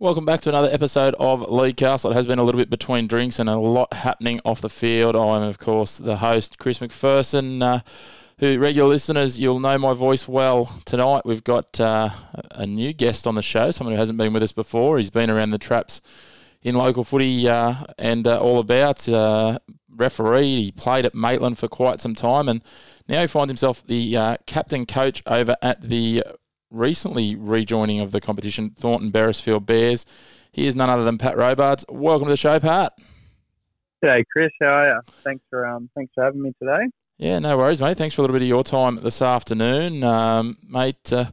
Welcome back to another episode of League Castle. It has been a little bit between drinks and a lot happening off the field. I'm, of course, the host, Chris McPherson. Uh, who regular listeners, you'll know my voice well. Tonight we've got uh, a new guest on the show, someone who hasn't been with us before. He's been around the traps in local footy uh, and uh, all about. Uh, referee, he played at Maitland for quite some time, and now he finds himself the uh, captain coach over at the recently rejoining of the competition, Thornton Beresfield Bears. He is none other than Pat Robards. Welcome to the show, Pat. G'day, Chris. How are you? Thanks for um, thanks for having me today. Yeah, no worries, mate. Thanks for a little bit of your time this afternoon, um, mate. Uh,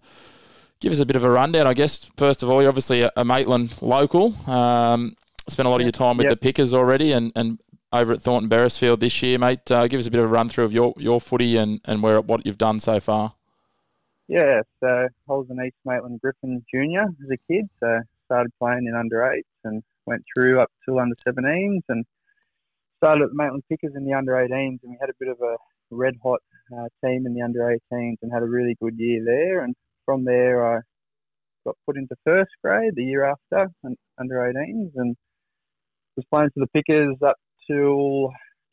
give us a bit of a rundown, I guess. First of all, you're obviously a, a Maitland local. Um, spent a lot of your time with yep. the Pickers already, and, and over at Thornton Beresfield this year, mate. Uh, give us a bit of a run through of your, your footy and, and where what you've done so far. Yeah, so I was an East Maitland Griffin junior as a kid. So started playing in under eights and went through up till under 17s and started at the Maitland Pickers in the under 18s. And we had a bit of a red hot uh, team in the under 18s and had a really good year there. And from there, I got put into first grade the year after, and under 18s, and was playing for the Pickers up till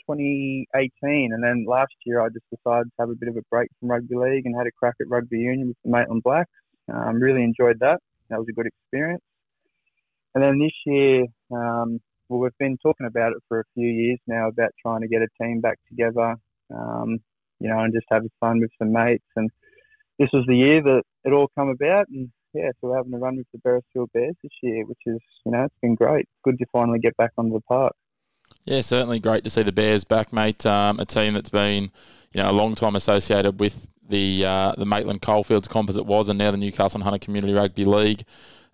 2018. And then last year, I just decided to have a bit of a break from rugby league and had a crack at rugby union with the Maitland Blacks. Um, really enjoyed that. That was a good experience. And then this year, um, well, we've been talking about it for a few years now about trying to get a team back together, um, you know, and just having fun with some mates. And this was the year that it all come about. And yeah, so we're having a run with the Beresfield Bears this year, which is, you know, it's been great. Good to finally get back onto the park. Yeah, certainly great to see the Bears back, mate. Um, a team that's been, you know, a long time associated with the uh, the Maitland Coalfields Composite was, and now the Newcastle Hunter Community Rugby League.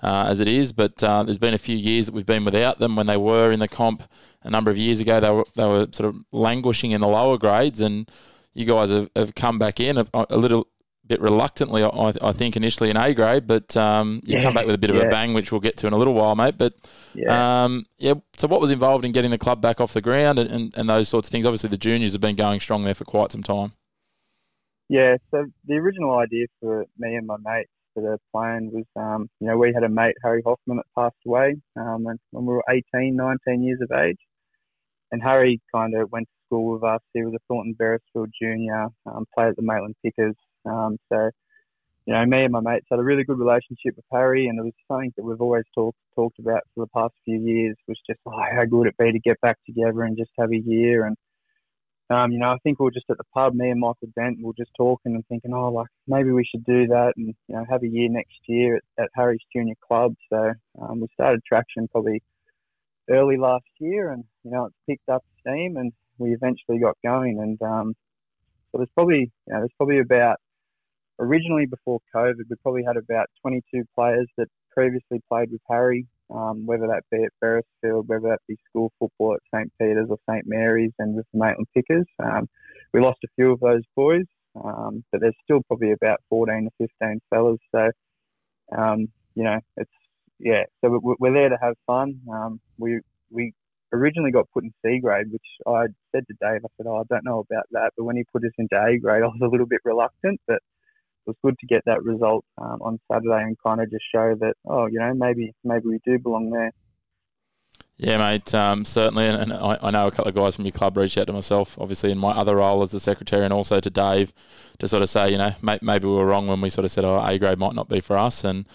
Uh, as it is, but uh, there's been a few years that we've been without them. When they were in the comp a number of years ago, they were they were sort of languishing in the lower grades, and you guys have, have come back in a, a little bit reluctantly, I, I, think, initially in A grade, but um, you yeah, come back with a bit of a bang, which we'll get to in a little while, mate. But yeah. Um, yeah, so what was involved in getting the club back off the ground and, and, and, those sorts of things? Obviously, the juniors have been going strong there for quite some time. Yeah, so the original idea for me and my mate for the plan was, um, you know, we had a mate, Harry Hoffman, that passed away um, when, when we were 18, 19 years of age. And Harry kind of went to school with us. He was a Thornton Beresfield junior, um, played at the Maitland Pickers, um, so, you know, me and my mates had a really good relationship with Harry, and it was something that we've always talked talked about for the past few years. Was just oh, how good it'd be to get back together and just have a year. And um, you know, I think we were just at the pub, me and Michael Dent, we were just talking and thinking, oh, like maybe we should do that and you know have a year next year at, at Harry's Junior Club. So um, we started traction probably early last year, and you know it's picked up steam, and we eventually got going. And um, so there's probably you know there's probably about originally before COVID, we probably had about 22 players that previously played with Harry, um, whether that be at Beresfield, whether that be school football at St. Peter's or St. Mary's and with the Maitland Pickers. Um, we lost a few of those boys, um, but there's still probably about 14 to 15 fellas. So, um, you know, it's, yeah, so we're there to have fun. Um, we, we originally got put in C grade, which I said to Dave, I said, oh, I don't know about that. But when he put us into A grade, I was a little bit reluctant, but was good to get that result um, on Saturday and kind of just show that oh you know maybe maybe we do belong there. Yeah, mate, um, certainly, and, I, I, know a couple of guys from your club reached out to myself, obviously in my other role as the secretary, and also to Dave, to sort of say, you know, may, maybe we were wrong when we sort of said, oh, A grade might not be for us, and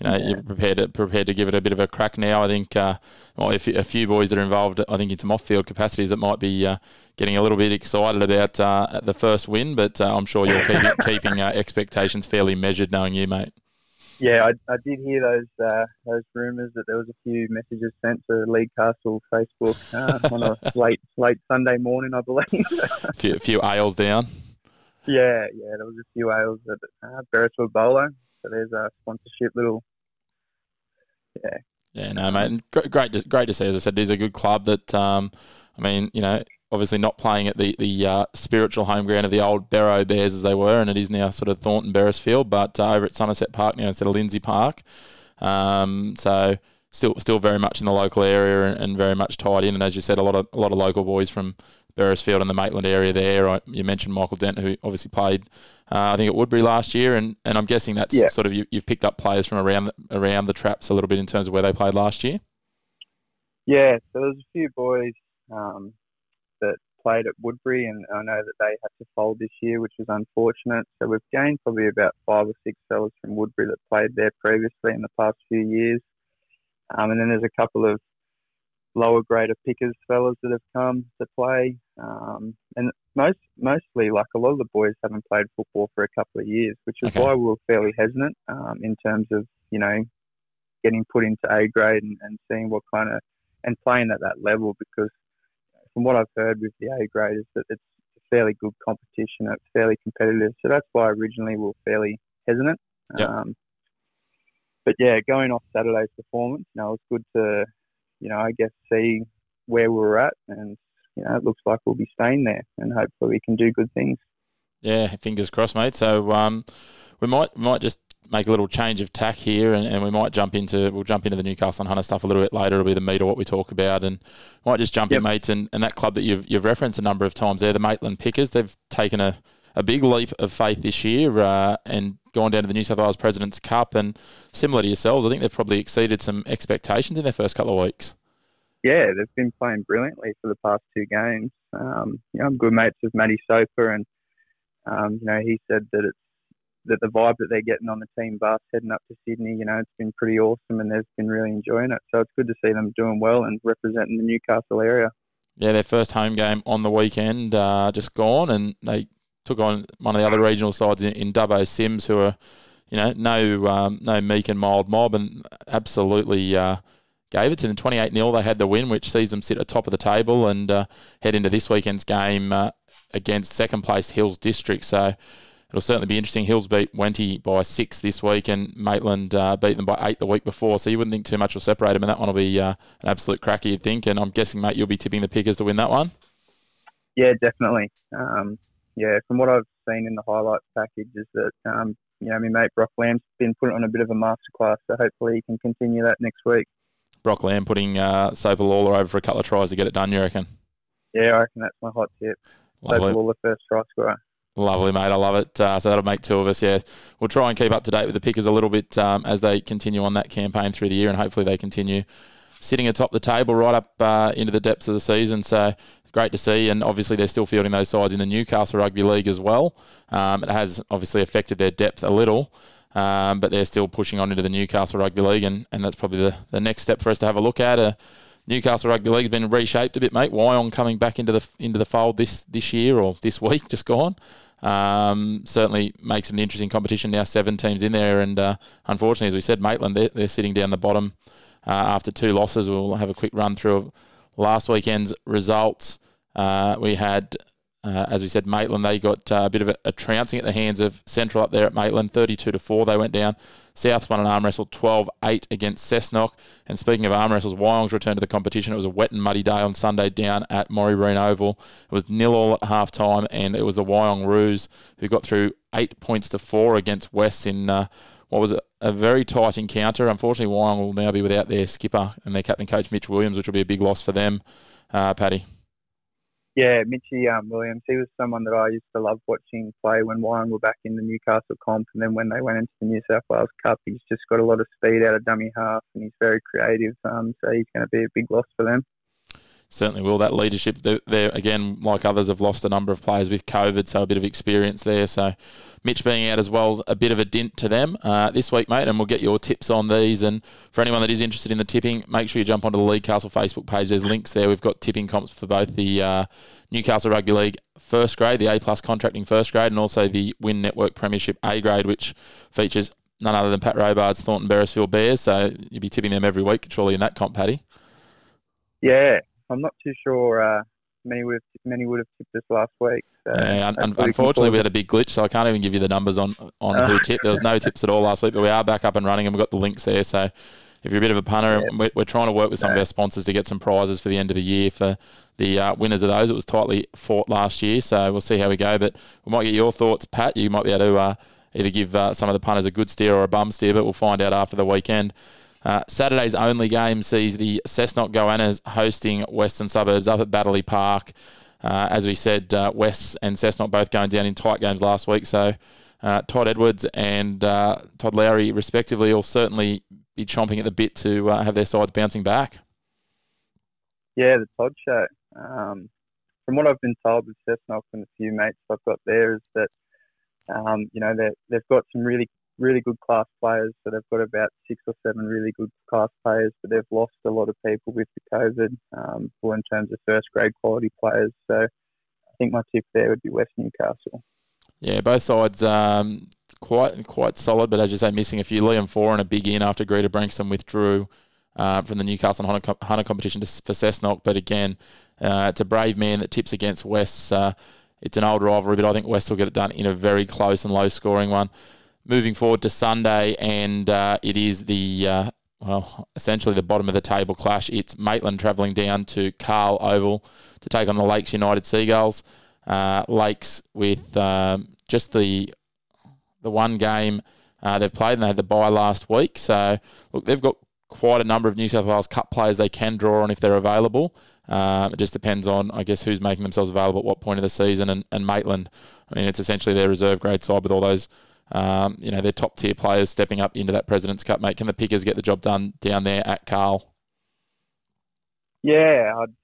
you know, yeah. you're prepared to, prepared to give it a bit of a crack now. I think, uh, well, if a few boys that are involved, I think in some off-field capacities, that might be uh, getting a little bit excited about uh, the first win. But uh, I'm sure you're keep, keeping uh, expectations fairly measured, knowing you, mate. Yeah, I, I did hear those uh, those rumours that there was a few messages sent to League Castle Facebook on a late late Sunday morning, I believe. a few, a few ales down. Yeah, yeah, there was a few ales at uh, Beresfield Bowlo. So there's a sponsorship little, yeah, Yeah, no, mate. Great, to, great to see. As I said, there's a good club that, um, I mean, you know, obviously not playing at the the uh, spiritual home ground of the old Barrow Bears as they were, and it is now sort of Thornton Beresfield, but uh, over at Somerset Park now instead of Lindsay Park. Um, so still still very much in the local area and, and, very much tied in. And as you said, a lot of a lot of local boys from Beresfield and the Maitland area there. I, you mentioned Michael Dent, who obviously played, uh, I think at Woodberry last year, and, and I'm guessing that's yeah. sort of you, have picked up players from around around the traps a little bit in terms of where they played last year. Yeah, so there's a few boys um, that played at Woodberry, and I know that they had to fold this year, which was unfortunate. So we've gained probably about five or six fellas from Woodberry that played there previously in the past few years. Um, and then there's a couple of lower grade of pickers fellas that have come to play. Um, and most mostly, like a lot of the boys haven't played football for a couple of years, which is okay. why we were fairly hesitant um, in terms of you know getting put into A grade and, and seeing what kind of and playing at that level because from what I've heard with the A grade is that it's a fairly good competition. It's fairly competitive, so that's why originally we were fairly hesitant. Yep. Um, but yeah, going off Saturday's performance, you know, it was good to, you know, I guess see where we are at, and you know, it looks like we'll be staying there, and hopefully we can do good things. Yeah, fingers crossed, mate. So um, we might might just make a little change of tack here, and, and we might jump into we'll jump into the Newcastle and Hunter stuff a little bit later. It'll be the meat of what we talk about, and might just jump yep. in, mates. And, and that club that you've you've referenced a number of times there, the Maitland Pickers, they've taken a a big leap of faith this year uh, and gone down to the New South Wales President's Cup. And similar to yourselves, I think they've probably exceeded some expectations in their first couple of weeks. Yeah, they've been playing brilliantly for the past two games. Um, you know, I'm good mates with Matty Soper, and um, you know he said that it's that the vibe that they're getting on the team bus heading up to Sydney, you know, it's been pretty awesome, and they've been really enjoying it. So it's good to see them doing well and representing the Newcastle area. Yeah, their first home game on the weekend uh, just gone, and they took on one of the other regional sides in, in Dubbo CYMS, who are, you know, no um, no meek and mild mob, and absolutely uh, to them. 28 0, they had the win, which sees them sit at top of the table and uh, head into this weekend's game uh, against second place Hills District. So it'll certainly be interesting. Hills beat Wenty by six this week, and Maitland uh, beat them by eight the week before. So you wouldn't think too much will separate them, and that one will be uh, an absolute cracker, you'd think. And I'm guessing, mate, you'll be tipping the Pickers to win that one. Yeah, definitely. Um, yeah, from what I've seen in the highlights package, is that um, you know, my mate Brock Lamb's been put on a bit of a masterclass, so hopefully he can continue that next week. Brock Lamb putting uh, Soper Lawler over for a couple of tries to get it done, you reckon? Yeah, I reckon that's my hot tip. Lovely. Soper Lawler first try scorer. Lovely, mate. I love it. Uh, so that'll make two of us. Yeah, we'll try and keep up to date with the pickers a little bit um, as they continue on that campaign through the year, and hopefully they continue sitting atop the table right up uh, into the depths of the season. So great to see. And obviously, they're still fielding those sides in the Newcastle Rugby League as well. Um, it has obviously affected their depth a little, um, but they're still pushing on into the Newcastle Rugby League, and, and that's probably the, the next step for us to have a look at. Uh, Newcastle Rugby League has been reshaped a bit, mate. Wyong coming back into the into the fold this this year or this week, just gone. Um, certainly makes it an interesting competition now. Seven teams in there, and uh, unfortunately, as we said, Maitland they're, they're sitting down the bottom uh, after two losses. We'll have a quick run through of last weekend's results. Uh, we had, uh, as we said, Maitland. They got uh, a bit of a, a, trouncing at the hands of Central up there at Maitland, 32 to four. They went down. South won an arm wrestle 12-8 against Cessnock. And speaking of arm wrestles, Wyong's returned to the competition. It was a wet and muddy day on Sunday down at Morry Breen Oval. It was nil all at half time, and it was the Wyong Roos who got through eight points to four against West in uh, what was a, a, very tight encounter. Unfortunately, Wyong will now be without their skipper and their captain coach Mitch Williams, which will be a big loss for them. Uh, Paddy. Yeah, Mitchy um, Williams. He was someone that I used to love watching play when Wyong were back in the Newcastle comp, and then when they went into the New South Wales Cup, he's just got a lot of speed out of dummy half, and he's very creative. Um, so he's going to be a big loss for them certainly will. That leadership, there again, like others, have lost a number of players with COVID, so a bit of experience there. So Mitch being out as well a bit of a dint to them uh, this week, mate. And we'll get your tips on these. And for anyone that is interested in the tipping, make sure you jump onto the League Castle Facebook page. There's links there. We've got tipping comps for both the uh, Newcastle Rugby League first grade, the A plus contracting first grade, and also the Win Network Premiership A grade, which features none other than Pat Robards, Thornton Beresfield Bears. So you'll be tipping them every week, surely in that comp, Paddy. Yeah, I'm not too sure. Uh, many would have, many would have tipped us last week. So yeah, un- unfortunately, we had a big glitch, so I can't even give you the numbers on on uh, who tipped. There was no tips at all last week, but we are back up and running, and we've got the links there. So if you're a bit of a punter, yeah. we're, we're, trying to work with some of our sponsors to get some prizes for the end of the year for the uh, winners of those. It was tightly fought last year, so we'll see how we go. But we might get your thoughts, Pat. You might be able to uh, either give uh, some of the punters a good steer or a bum steer, but we'll find out after the weekend. Uh, Saturday's only game sees the Cessnock Goannas hosting Western Suburbs up at Baddeley Park. Uh, as we said, uh, West and Cessnock both going down in tight games last week, so uh, Todd Edwards and uh, Todd Lowry, respectively, will certainly be chomping at the bit to have their sides bouncing back. Yeah, the Todd show. Um, from what I've been told with Cessnock and a few mates I've got there is that, um, you know, they've got some really, really good class players. So they've got about six or seven really good class players, but they've lost a lot of people with the COVID, um, or in terms of first grade quality players. So I think my tip there would be West Newcastle. Yeah, both sides um, quite quite solid, but as you say, missing a few. Liam Foran a big in after Greta Branxton withdrew uh, from the Newcastle Hunter, Hunter competition to, for Cessnock. But again, uh, it's a brave man that tips against West. Uh, it's an old rivalry, but I think West will get it done in a very close and low scoring one. Moving forward to Sunday, and uh, it is the uh, well, essentially the bottom of the table clash. It's Maitland travelling down to Cahill Oval to take on the Lakes United Seagulls. Uh, Lakes with um, just the the one game uh, they've played, and they had the bye last week. So look, they've got quite a number of New South Wales Cup players they can draw on if they're available. Um, it just depends on, I guess, who's making themselves available at what point of the season. And, and Maitland, I mean, it's essentially their reserve grade side with all those, um, you know, their top tier players stepping up into that President's Cup. Mate, can the Pickers get the job done down there at Cahill? Yeah, I'd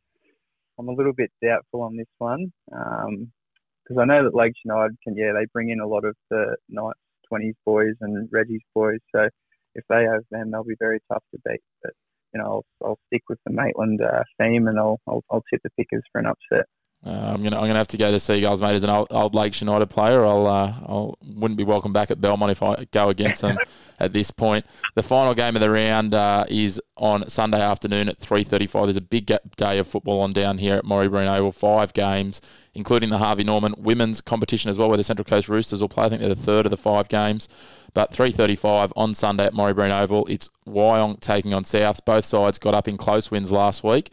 I'm a little bit doubtful on this one because um, I know that Lakes United can, yeah, they bring in a lot of the Knights 20s boys and Reggie's boys. So if they have them, they'll be very tough to beat. But you know, I'll, I'll stick with the Maitland uh, theme and I'll, I'll, I'll tip the Pickers for an upset. Uh, I'm gonna I'm gonna have to go to Seagulls, mate. As an old, old Lakes United player, I'll uh, I'll wouldn't be welcome back at Belmont if I go against them at this point. The final game of the round uh, is on Sunday afternoon at 3:35. There's a big day of football on down here at Morry Breen Oval. Five games, including the Harvey Norman women's competition as well, where the Central Coast Roosters will play. I think they're the third of the five games. But 3:35 on Sunday at Morry Breen Oval. It's Wyong taking on South. Both sides got up in close wins last week.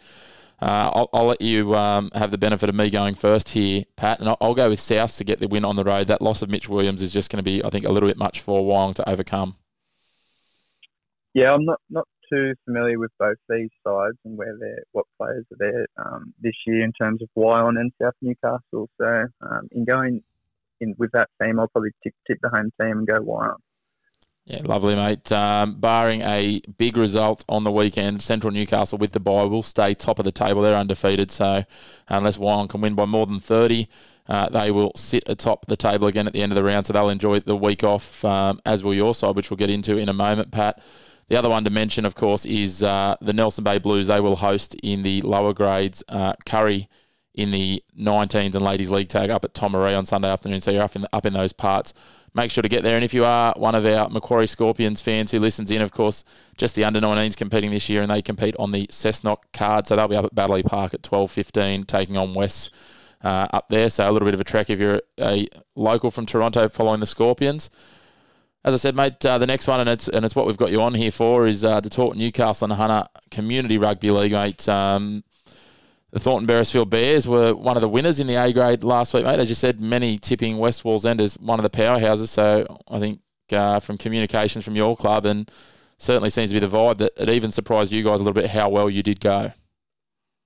Uh, I'll, I'll, let you um, have the benefit of me going first here, Pat, and I'll, I'll, go with South to get the win on the road. That loss of Mitch Williams is just going to be, I think, a little bit much for Wyong to overcome. Yeah, I'm not, not too familiar with both these sides and where they're, what players are there um, this year in terms of Wyong and South Newcastle. So, um, in going in with that team, I'll probably tip, tip the home team and go Wyong. Yeah, lovely, mate. Um, barring a big result on the weekend, Central Newcastle with the bye will stay top of the table. They're undefeated, so unless Wyong can win by more than 30, uh, they will sit atop the table again at the end of the round, so they'll enjoy the week off, um, as will your side, which we'll get into in a moment, Pat. The other one to mention, of course, is uh, the Nelson Bay Blues. They will host in the lower grades uh, Kurri in the 19s and Ladies League tag up at Tomaree on Sunday afternoon, so you're up in, up in those parts make sure to get there. And if you are one of our Macquarie Scorpions fans who listens in, of course, just the under 19s competing this year, and they compete on the Cessnock card. So they'll be up at Baddeley Park at 12.15, taking on West uh, up there. So a little bit of a trek if you're a local from Toronto following the Scorpions. As I said, mate, uh, the next one, and it's and it's what we've got you on here for, is uh, to talk Newcastle and Hunter Community Rugby League, mate. Um, the Thornton Beresfield Bears were one of the winners in the A grade last week, mate. As you said, many tipping West Wallsend as one of the powerhouses. So I think uh, from communications from your club, and certainly seems to be the vibe that it even surprised you guys a little bit how well you did go.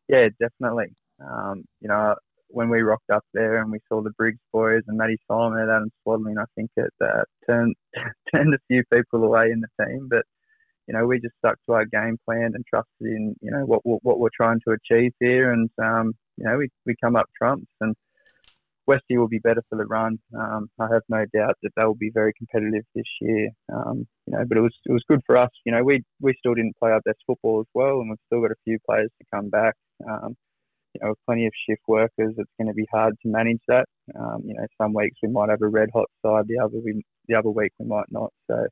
Yeah, definitely. Um, you know, when we rocked up there and we saw the Briggs boys and Matty Solomon and Adam Swaddling, I think it uh, turned turned a few people away in the team, but you know, we just stuck to our game plan and trusted in, you know, what what we're trying to achieve here, and um, you know, we we come up trumps, and Westie will be better for the run. Um, I have no doubt that they will be very competitive this year. Um, you know, but it was it was good for us. You know, we we still didn't play our best football as well, and we've still got a few players to come back. Um, you know, with plenty of shift workers. It's going to be hard to manage that. Um, you know, some weeks we might have a red hot side, the other we, the other week we might not. So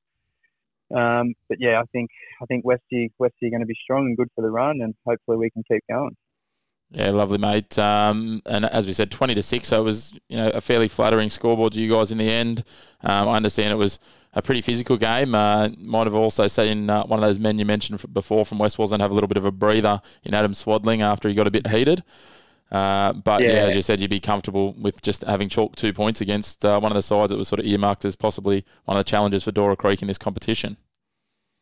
um, but yeah, I think I think Westie Westie are going to be strong and good for the run, and hopefully we can keep going. Yeah, lovely, mate. Um, and as we said, twenty to six. So it was, you know, a fairly flattering scoreboard to you guys in the end. Um, I understand it was a pretty physical game. Uh, might have also seen uh, one of those men you mentioned before from West Wallsend have a little bit of a breather in Adam Swadling after he got a bit heated. Uh, but yeah. yeah. as you said, you'd be comfortable with just having chalk two points against uh, one of the sides that was sort of earmarked as possibly one of the challenges for Dora Creek in this competition.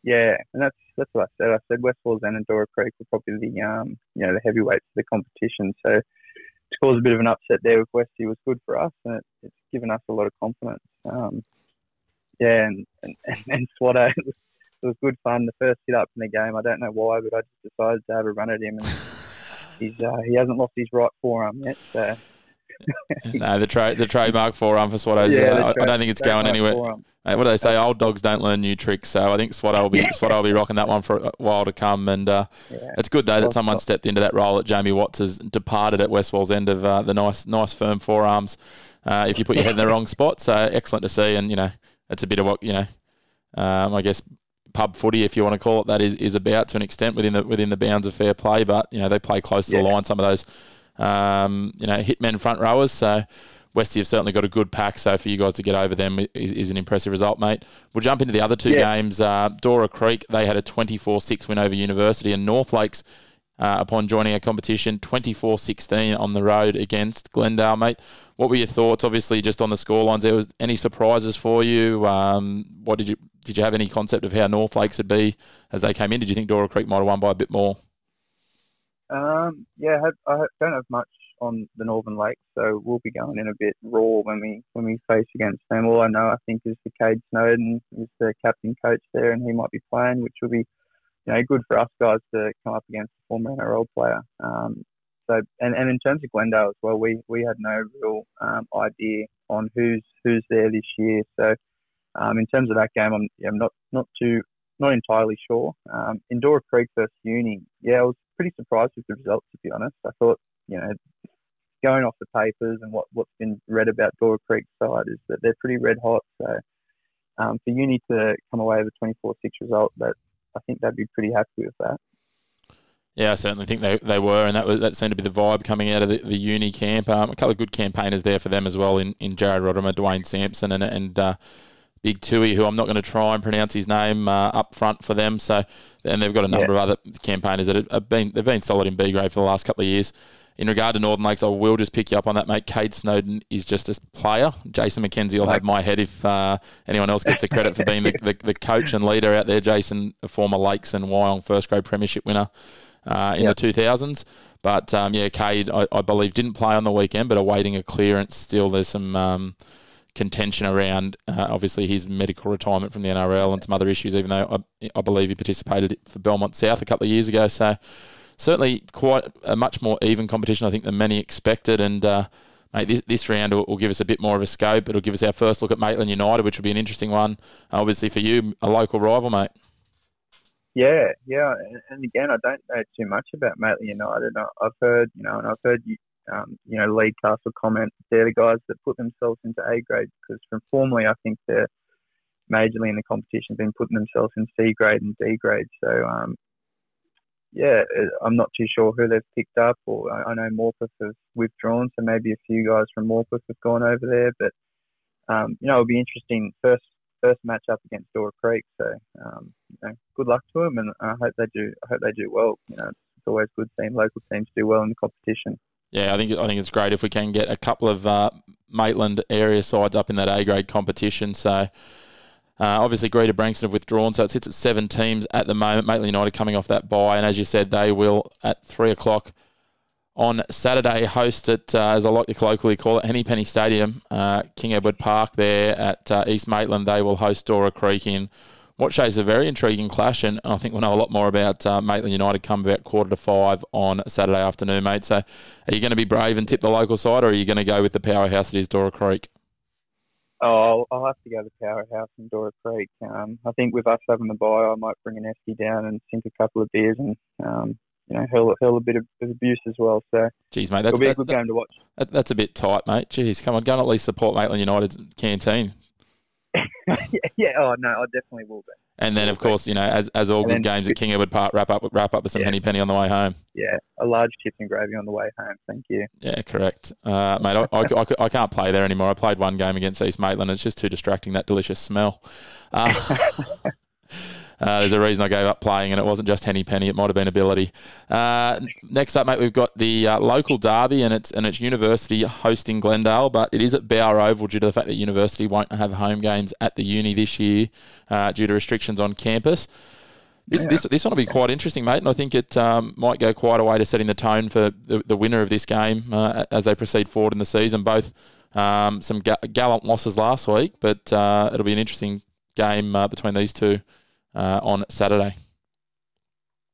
Yeah, and that's that's what I said. I said West Wallsend and Dora Creek were probably the um, you know the heavyweights of the competition. So to cause a bit of an upset there with Westy was good for us, and it, it's given us a lot of confidence. Um, yeah, and and, and Swatto, was, it was good fun. The first hit up in the game, I don't know why, but I just decided to have a run at him, and he's uh, he hasn't lost his right forearm yet. So. no, the trade the trademark forearm for Swatto's. Yeah, uh, I, I, don't think it's going anywhere. Mate, what do they say? Old dogs don't learn new tricks. So I think Swatto will be Swatto will be rocking that one for a while to come. And uh, yeah. it's good though that someone stepped into that role that Jamie Watts has departed at West end of uh, the nice nice firm forearms. Uh, if you put your head in the wrong spot, so excellent to see. And you know, it's a bit of what you know. Um, I guess pub footy, if you want to call it that, is, is about to an extent within the within the bounds of fair play. But you know they play close to yeah. the line. Some of those, um, you know, hitmen front rowers. So Westy have certainly got a good pack. So for you guys to get over them is, is an impressive result, mate. We'll jump into the other two yeah. games. Uh, Dora Creek they had a 24-6 win over University, and North Lakes. Uh, upon joining a competition, 24-16 on the road against Glendale, mate. What were your thoughts? Obviously, just on the scorelines, there was any surprises for you? Um, what did you did you have any concept of how North Lakes would be as they came in? Did you think Dora Creek might have won by a bit more? Um, yeah, I, have, I don't have much on the Northern Lakes, so we'll be going in a bit raw when we when we face against them. All I know, I think, is the Kade Snowden is the captain coach there, and he might be playing, which will be you know good for us guys to come up against former NRL player. Um, so, and, and in terms of Glendale as well, we, we had no real um, idea on who's who's there this year. So, um, in terms of that game, I'm, I'm not not too not entirely sure. Um, in Dora Creek versus Uni, yeah, I was pretty surprised with the results. To be honest, I thought you know going off the papers and what what's been read about Dora Creek side is that they're pretty red hot. So, um, for Uni to come away with a 24-6 result, that I think they'd be pretty happy with that. Yeah, I certainly think they, they were, and that was that seemed to be the vibe coming out of the, the uni camp. Um, a couple of good campaigners there for them as well in, in Jared Rodimer, Dwayne Sampson, and and uh, Big Tui, who I'm not going to try and pronounce his name uh, up front for them. So, and they've got a number yeah. of other campaigners that have been they've been solid in B grade for the last couple of years. In regard to Northern Lakes, I will just pick you up on that, mate. Kade Snowden is just a player. Jason McKenzie will have my head if uh, anyone else gets the credit for being the, the, the, coach and leader out there. Jason, a former Lakes and Wyong first grade premiership winner uh, in yep. the 2000s. But um, yeah, Kade, I, I, believe, didn't play on the weekend, but awaiting a clearance. Still, there's some um, contention around uh, obviously his medical retirement from the NRL and some other issues. Even though I, I, believe he participated for Belmont South a couple of years ago, so certainly quite a much more even competition, I think, than many expected. And uh, mate, this, this round will, will, give us a bit more of a scope. It'll give us our first look at Maitland United, which will be an interesting one. Obviously for you, a local rival, mate. Yeah, yeah, and again, I don't know too much about Maitland United. I've heard, you know, and I've heard you, um, you know, League Castle comment they're the guys that put themselves into A grade because from I think they're majorly in the competition, been putting themselves in C grade and D grade. So, um, yeah, uh, I'm not too sure who they've picked up, or I, know Morpeth have withdrawn, so maybe a few guys from Morpeth have gone over there. But um, you know, it'll be interesting. First first match up against Dora Creek. So, um, you know, good luck to them, and I hope they do. I hope they do well. You know, it's always good seeing local teams do well in the competition. Yeah, I think I think it's great if we can get a couple of uh, Maitland area sides up in that A grade competition. So. Uh, obviously, Greta Branxton have withdrawn, so it sits at seven teams at the moment. Maitland United coming off that bye, and as you said, they will at three o'clock on Saturday host at, uh, as I like to colloquially call it, Henny Penny Stadium, uh, King Edward Park there at uh, East Maitland. They will host Dora Creek in what shows a very intriguing clash, and I think we'll know a lot more about uh, Maitland United come about quarter to five on Saturday afternoon, mate. So, are you going to be brave and tip the local side, or are you going to go with the powerhouse that is Dora Creek? Oh, I'll, I'll have to go to powerhouse in Dora Creek. Um, I think with us having the buy, I might bring an Esky down and sink a couple of beers and um, you know, hurl, hurl a bit of, abuse as well. So, Jeez, mate, that's, it'll be that, a good that, game to watch. That, that's a bit tight, mate. Jeez, come on, go and at least support Maitland United's canteen. yeah, oh no, I definitely will be. And then, of course, you know, as, as all And good games at King Edward Park, wrap up wrap up with some Yeah. henny penny on the way home. Yeah, a large chips and gravy on the way home. Thank you. Yeah, correct, uh, mate. I, I, I, I can't play there anymore. I played one game against East Maitland. It's just too distracting. That delicious smell. Uh, Uh, there's a reason I gave up playing, and it wasn't just Henny Penny. It might have been ability. Uh, next up, mate, we've got the uh, local derby, and it's and it's University hosting Glendale, but it is at Bower Oval due to the fact that University won't have home games at the uni this year uh, due to restrictions on campus. This, this, this one will be quite interesting, mate, and I think it um, might go quite a way to setting the tone for the, the winner of this game uh, as they proceed forward in the season. Both um, some ga- gallant losses last week, but uh, it'll be an interesting game uh, between these two uh, on Saturday.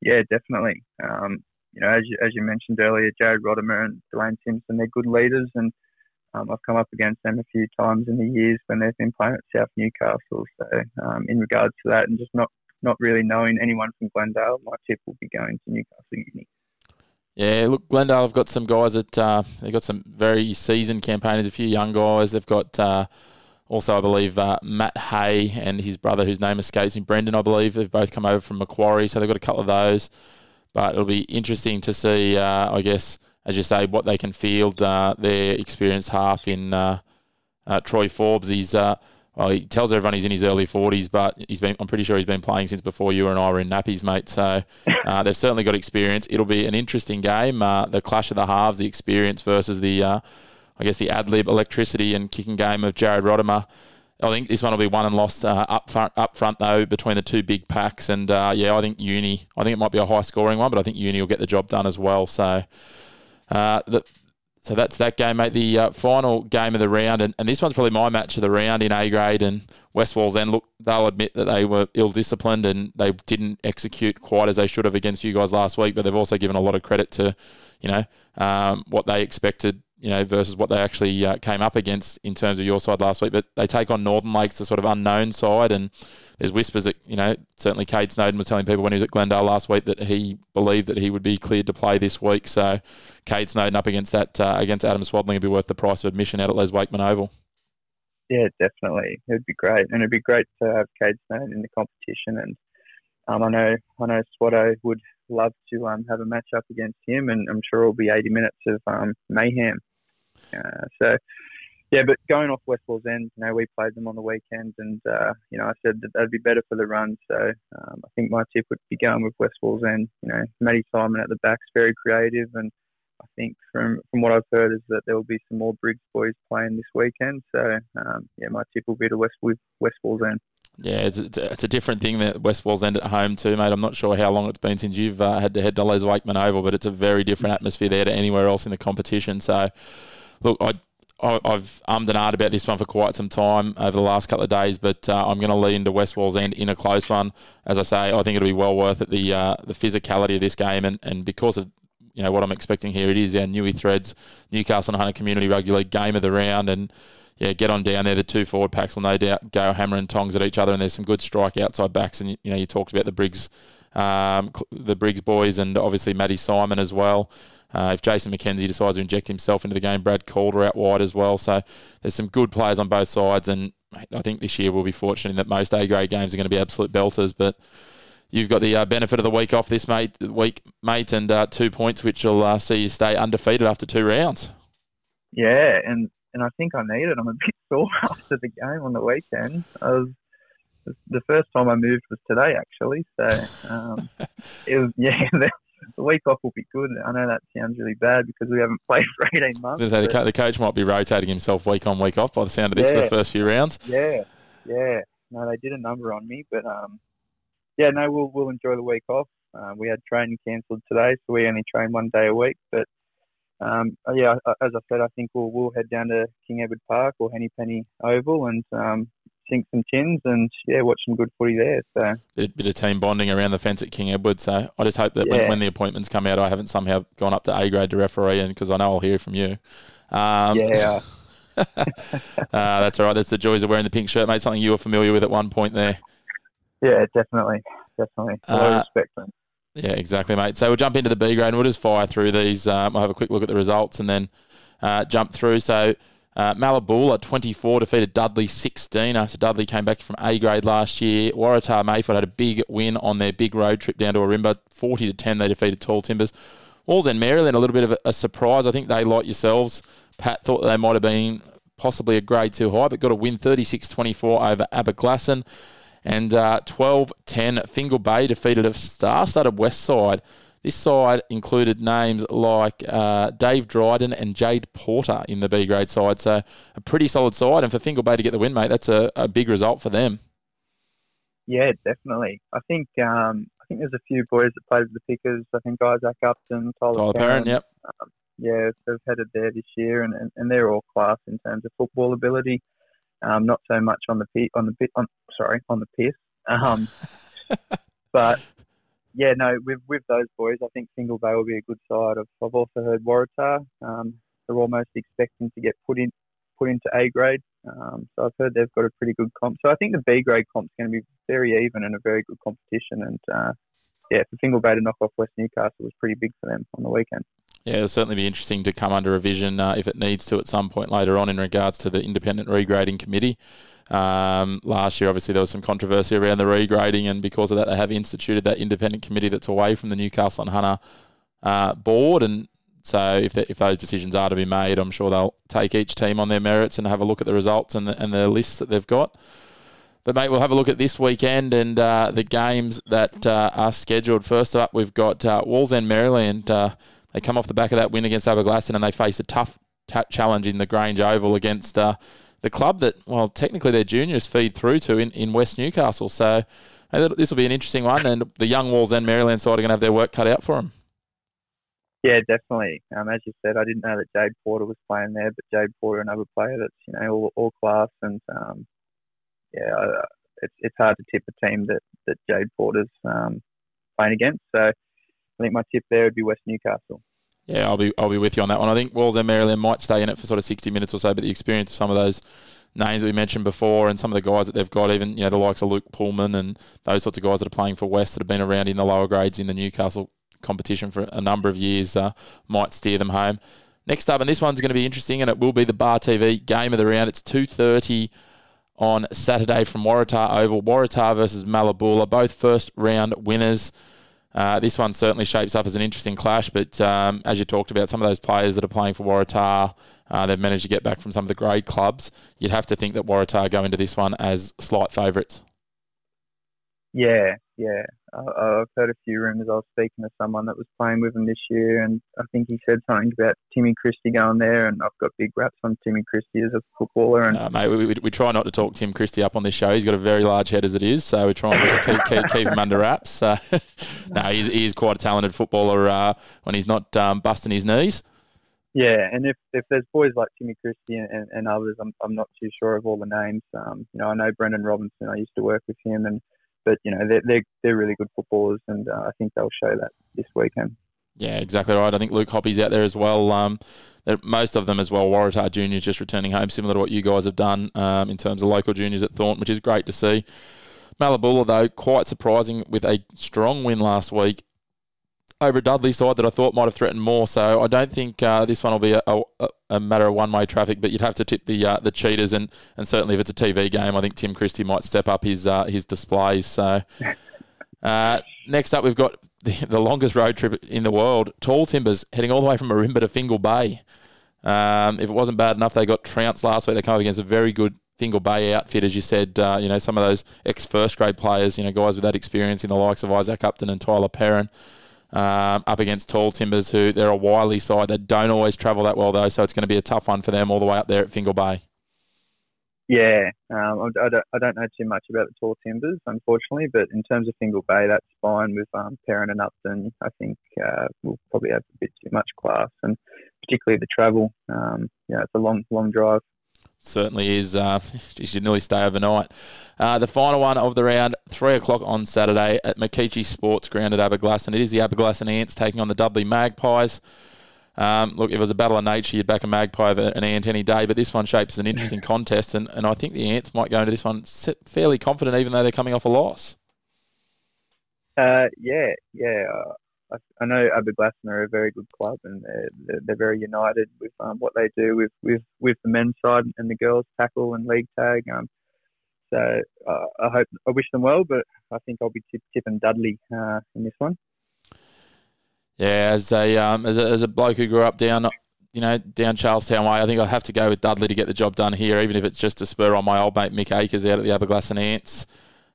Yeah, definitely. Um, you know, as you, as you mentioned earlier, Jared Rodimer and Dwayne Simpson, they're good leaders, and um, I've come up against them a few times in the years when they've been playing at South Newcastle. So, um, in regards to that, and just not not really knowing anyone from Glendale, my tip will be going to Newcastle Uni. Yeah, look, Glendale have got some guys that uh, they've got some very seasoned campaigners, a few young guys. They've got uh, also, I believe, uh, Matt Hay and his brother, whose name escapes me, Brendan, I believe. They've both come over from Macquarie, so they've got a couple of those. But it'll be interesting to see, uh, I guess, as you say, what they can field uh, their experienced half in uh, uh, Troy Forbes. He's uh, well, he tells everyone he's in his early forties, but he's been. I'm pretty sure he's been playing since before you and I were in nappies, mate. So uh, they've certainly got experience. It'll be an interesting game. Uh, the clash of the halves, the experience versus the, uh, I guess, the ad lib electricity and kicking game of Jared Rodimer. I think this one will be won and lost uh, up front. Up front though, between the two big packs, and uh, yeah, I think Uni. I think it might be a high scoring one, but I think Uni will get the job done as well. So. Uh, the, so that's that game, mate. The uh, final game of the round, and, and this one's probably my match of the round in A grade and West Wallsend. Look, they'll admit that they were ill disciplined and they didn't execute quite as they should have against you guys last week, but they've also given a lot of credit to, you know, um, what they expected, you know, versus what they actually uh, came up against in terms of your side last week. But they take on Northern Lakes, the sort of unknown side, and there's whispers that, you know, certainly Kade Snowden was telling people when he was at Glendale last week that he believed that he would be cleared to play this week. So Kade Snowden up against that uh, against Adam Swadling would be worth the price of admission out at Les Wakeman Oval. Yeah, definitely. It'd be great, and it'd be great to have Kade Snowden in the competition. And um, I know, I know, Swatto would love to um, have a match up against him, and I'm sure it'll be 80 minutes of um, mayhem. Uh, so, yeah, but going off West Wallsend, you know, we played them on the weekend, and uh, you know, I said that that'd be better for the run. So, um, I think my tip would be going with West Wallsend. You know, Matty Simon at the back's very creative, and I think from from what I've heard is that there will be some more Briggs boys playing this weekend. So, um, yeah, my tip will be to West West Wallsend. Yeah, it's, it's, a, it's a different thing that West Wallsend at home too, mate. I'm not sure how long it's been since you've uh, had to head to Les Wakeman Oval, but it's a very different atmosphere there to anywhere else in the competition. So, look, I, I, I've ummed and ahed about this one for quite some time over the last couple of days, but uh, I'm going to lean to West Wallsend in a close one. As I say, I think it'll be well worth it. The uh, the physicality of this game, and, and because of you know what I'm expecting here, it is our Newey Threads Newcastle and Hunter Community Rugby League game of the round, and yeah, get on down there. The two forward packs will no doubt go hammer and tongs at each other, and there's some good strike outside backs. And you know, you talked about the Briggs, um, the Briggs boys, and obviously Matty Simon as well. Uh, if Jason McKenzie decides to inject himself into the game, Brad Calder out wide as well. So there's some good players on both sides, and I think this year we'll be fortunate in that most A grade games are going to be absolute belters. But you've got the uh, benefit of the week off this mate week, mate, and uh, two points, which will uh, see you stay undefeated after two rounds. Yeah, and and I think I need it. I'm a bit sore after the game on the weekend. I was the first time I moved was today actually, so um, it was yeah. The, the week off will be good. I know that sounds really bad because we haven't played for 18 I was months. say the, coach might be rotating himself week on week off by the sound of this for the first few rounds. Yeah, yeah. No, they did a number on me, but um, yeah, no, we'll we'll enjoy the week off. Uh, we had training cancelled today, so we only train one day a week. But um, uh, yeah, uh, as I said, I think we'll we'll head down to King Edward Park or Henny Penny Oval and um, sink some tins and yeah, watch some good footy there. So Bit, bit of team bonding around the fence at King Edward. So I just hope that when, Yeah. when the appointments come out, I haven't somehow gone up to A grade to referee, and because I know I'll hear from you. Um, yeah, uh, that's all right. That's the joys of wearing the pink shirt, mate. Something you were familiar with at one point there. yeah, definitely, definitely. Lot Uh, respect. man. Yeah, exactly, mate. So we'll jump into the B grade and we'll just fire through these. Um, I'll have a quick look at the results and then uh, jump through. So Uh, Mallabula 24 defeated Dudley 16. Uh, so Dudley came back from A grade last year. Waratah Mayfield had a big win on their big road trip down to Ourimbah. 40 to 10 they defeated Tall Timbers. Wallsend Maryland a little bit of a, a surprise. I think they like yourselves. Pat thought they might have been possibly a grade too high, but got a win 36-24 over Aberglasslyn. And uh, 12-10 Fingal Bay defeated a star-studded West Side this side included names like uh, Dave Dryden and Jade Porter in the B grade side. So a pretty solid side. And for Fingal Bay to get the win, mate, that's a, a big result for them. Yeah, definitely. I think um, I think there's a few boys that played with the Pickers. I think Isaac Upton, Tyler, Tyler Perrin, yep. Um, yeah, they've headed there this year, and, and, and, they're all class in terms of football ability. Um, not so much on the on the on sorry on the piss, um, but yeah, no, with with those boys, I think Fingal Bay will be a good side. I've, I've also heard Waratah. Um, they're almost expecting to get put in put into A grade. Um, so I've heard they've got a pretty good comp. So I think the B grade comp's going to be very even and a very good competition. And uh, yeah, for Fingal Bay to knock off West Newcastle was pretty big for them on the weekend. Yeah, it'll certainly be interesting to come under revision uh, if it needs to at some point later on in regards to the independent regrading committee. Um, last year, obviously, there was some controversy around the regrading, and because of that, they have instituted that independent committee that's away from the Newcastle and Hunter uh, board. And so, if, if those decisions are to be made, I'm sure they'll take each team on their merits and have a look at the results and the, and the lists that they've got. But, mate, we'll have a look at this weekend and uh, the games that uh, are scheduled. First up, we've got uh, Wallsend Maryland. They come off the back of that win against Aberglasslyn and they face a tough t- challenge in the Grange Oval against uh, the club that, well, technically their juniors feed through to in, in West Newcastle. So this will be an interesting one, and the young Wallsend Maryland side are going to have their work cut out for them. Yeah, definitely. Um, as you said, I didn't know that Jade Porter was playing there, but Jade Porter, another player that's you know all, all class, and um, yeah, it's it's hard to tip a team that that Jade Porter's um, playing against. So I think my tip there would be West Newcastle. Yeah, I'll be I'll be with you on that one. I think Wallsend Maryland might stay in it for sort of 60 minutes or so, but the experience of some of those names that we mentioned before and some of the guys that they've got, even you know the likes of Luke Pullman and those sorts of guys that are playing for West that have been around in the lower grades in the Newcastle competition for a number of years, uh, might steer them home. Next up, and this one's going to be interesting, and it will be the Bar TV game of the round. It's 2:30 on Saturday from Waratah Oval. Waratah versus Mallabula, both first round winners. Uh, this one certainly shapes up as an interesting clash, but um, as you talked about, some of those players that are playing for Waratah, uh, they've managed to get back from some of the grade clubs. You'd have to think that Waratah go into this one as slight favourites. Yeah, yeah. I, have heard a few rumours. I was speaking to someone that was playing with him this year, and I think he said something about Timmy Christie going there. And I've got big raps on Timmy Christie as a footballer. And uh, mate, we, we, we, try not to talk Tim Christie up on this show. He's got a very large head as it is, so we try and just keep, keep, keep him under wraps. So, no, he's, he is quite a talented footballer uh, when he's not um, busting his knees. Yeah, and if, if there's boys like Timmy Christie and, and others, I'm, I'm not too sure of all the names. Um, you know, I know Brendan Robinson. I used to work with him, and but you know they're they're, they're really good footballers, and uh, I think they'll show that this weekend. Yeah, exactly right. I think Luke Hoppy's out there as well. Um, most of them as well. Waratah juniors just returning home, similar to what you guys have done um, in terms of local juniors at Thornton, which is great to see. Mallabula, though, quite surprising with a strong win last week over Dudley side that I thought might have threatened more. So I don't think uh, this one will be a, a, a matter of one way traffic. But you'd have to tip the uh, the Cheetahs, and, and certainly if it's a TV game, I think Tim Christie might step up his uh, his displays. So uh, next up, we've got the, the longest road trip in the world. Tall Timbers heading all the way from Ourimbah to Fingal Bay. Um, if it wasn't bad enough, they got trounced last week. They come up against a very good Fingal Bay outfit, as you said. Uh, you know some of those ex first grade players, you know guys with that experience in the likes of Isaac Upton and Tyler Perrin um, up against Tall Timbers, who they're a wily side that don't always travel that well, though. So it's going to be a tough one for them all the way up there at Fingal Bay. Yeah, um, I, don't, I don't know too much about the Tall Timbers, unfortunately, but in terms of Fingal Bay, that's fine with um, Perrin and Upton. I think uh, we'll probably have a bit too much class, and particularly the travel. Um, it's a long, long drive certainly is. Uh, you should nearly stay overnight. Uh, the final one of the round, three o'clock on Saturday at Makeachie Sports Ground at Aberglasslyn. It is the Aberglasslyn Ants taking on the Dudley Magpies. Um, look, if it was a battle of nature, you'd back a magpie over an ant any day, but this one shapes as an interesting contest, and, and I think the Ants might go into this one fairly confident, even though they're coming off a loss. Uh, yeah, yeah. I, I know Aberglasslyn are a very good club and they're, they're, very united with um, what they do with, with, with the men's side and the girls tackle and league tag. Um, so uh, I hope I wish them well, but I think I'll be tip, tipping Dudley uh, in this one. Yeah, as a um, as a as a bloke who grew up down you know, down Charlestown way. I think I'll have to go with Dudley to get the job done here, even if it's just to spur on my old mate Mick Akers out at the Aberglasslyn Ants.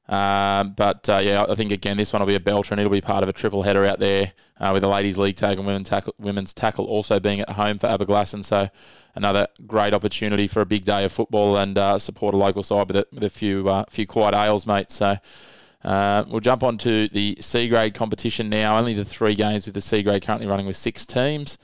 Um, but uh, yeah, I think again this one will be a belter, and it'll be part of a triple header out there uh, with the ladies' league tag and women's tackle, women's tackle also being at home for Aberglasslyn. So another great opportunity for a big day of football and uh, support a local side with a, with a few uh, few quiet ales, mate. So. Uh, we'll jump on to the C grade competition now. Only the three games with the C grade currently running with six teams.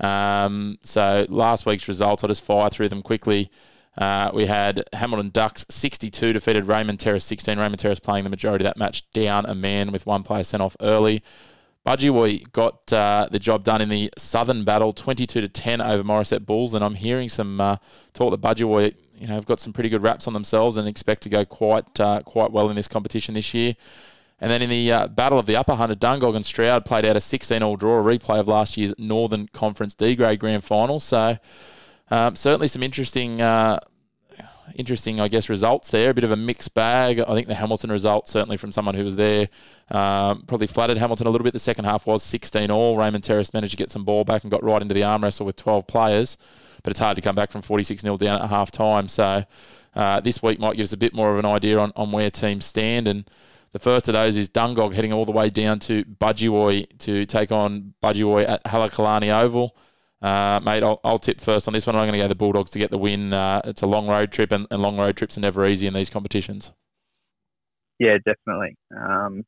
Um, so last week's results, I'll just fire through them quickly. Uh, we had Hamilton Ducks 62 defeated Raymond Terrace 16. Raymond Terrace playing the majority of that match down a man with one player sent off early. Budgie got uh, the job done in the Southern Battle, 22 to 10 over Morisset Bulls, and I'm hearing some uh, talk that Budgie you know, have got some pretty good raps on themselves and expect to go quite uh, quite well in this competition this year. And then in the uh, Battle of the Upper Hunter, Dungog and Stroud played out a 16 all draw, a replay of last year's Northern Conference D grade grand final. So um, certainly some interesting, uh, interesting, I guess, results there. A bit of a mixed bag. I think the Hamilton result, certainly from someone who was there, um, probably flattered Hamilton a little bit. The second half was 16 all. Raymond Terrace managed to get some ball back and got right into the arm wrestle with 12 players. But it's hard to come back from 46 0 down at half time. So uh, this week might give us a bit more of an idea on, on where teams stand. And the first of those is Dungog heading all the way down to Budgie to take on Budgie at Halekulani Oval. Uh, mate, I'll, I'll, tip first on this one. I'm going to go the Bulldogs to get the win. Uh, it's a long road trip, and, and, long road trips are never easy in these competitions. Yeah, definitely. Um,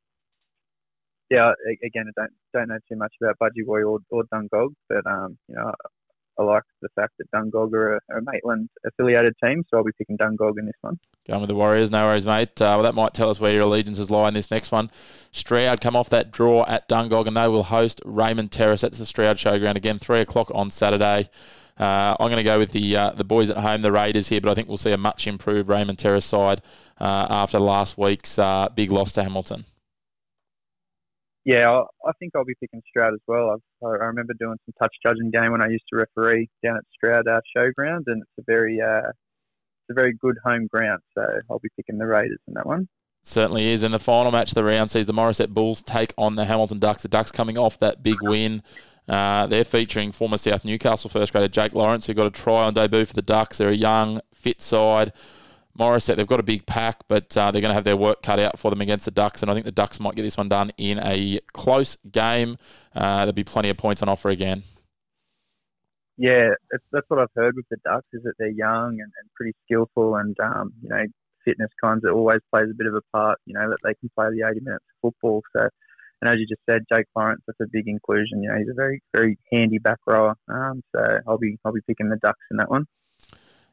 yeah, again, I don't don't know too much about Budgewoi or, or Dungog, but um, you know, I like the fact that Dungog are a, Maitland affiliated team, so I'll be picking Dungog in this one. Going with the Warriors, no worries, mate. Uh, well, that might tell us where your allegiances lie in this next one. Stroud come off that draw at Dungog, and they will host Raymond Terrace. That's the Stroud Showground again, three o'clock on Saturday. Uh, I'm going to go with the uh, the boys at home, the Raiders here, but I think we'll see a much improved Raymond Terrace side uh, after last week's uh, big loss to Hamilton yeah, I, think I'll be picking Stroud as well. I've, I remember doing some touch judging game when I used to referee down at Stroud uh, Showground, and it's a very uh, it's a very good home ground. So I'll be picking the Raiders in that one. Certainly is. In the final match of the round sees the Morisset Bulls take on the Hamilton Ducks. The Ducks coming off that big win. Uh, they're featuring former South Newcastle first grader Jake Lawrence, who got a try on debut for the Ducks. They're a young, fit side. Morisset, they've got a big pack, but uh, they're going to have their work cut out for them against the Ducks, and I think the Ducks might get this one done in a close game. Uh, there'll be plenty of points on offer again. Yeah, that's what I've heard with the Ducks is that they're young and, and pretty skillful, and um, you know, fitness kinds of always plays a bit of a part. You know that they can play the 80 minutes of football. So, and as you just said, Jake Lawrence, that's a big inclusion. You know, he's a very very handy back rower. Um, so I'll be I'll be picking the Ducks in that one.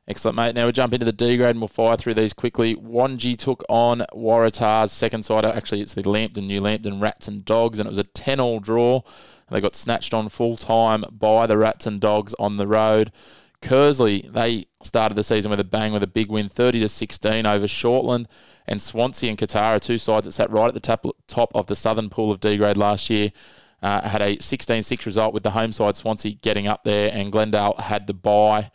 Excellent, mate. Now we'll jump into the D grade and we'll fire through these quickly. Wangi took on Waratah's second side. Actually, it's the Lambton, New Lambton Rats and Dogs, and it was a 10 all draw. They got snatched on full time by the Rats and Dogs on the road. Kearsley, they started the season with a bang with a big win, 30 to 16 over Shortland. And Swansea and Kotara, two sides that sat right at the top of the southern pool of D grade last year, uh, had a 16 6 result with the home side Swansea getting up there, and Glendale had the bye.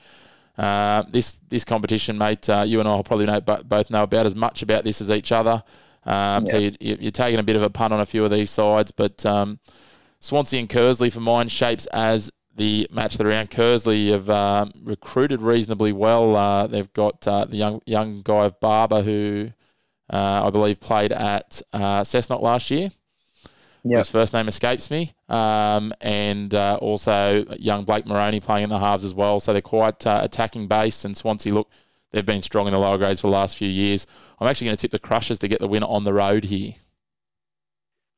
Uh, this this competition, mate, uh, you and I will probably know both know about as much about this as each other. Um, yeah. So you, are taking a bit of a punt on a few of these sides, but um, Swansea and Kearsley for mine shapes as the match of the round. Kearsley have um, recruited reasonably well. Uh, they've got uh, the young young guy of Barber who uh, I believe played at uh, Cessnock last year yep. whose first name escapes me, um, and uh, also young Blake Moroney playing in the halves as well. So they're quite uh, attacking based. And Swansea, look, they've been strong in the lower grades for the last few years. I'm actually going to tip the Crushers to get the win on the road here.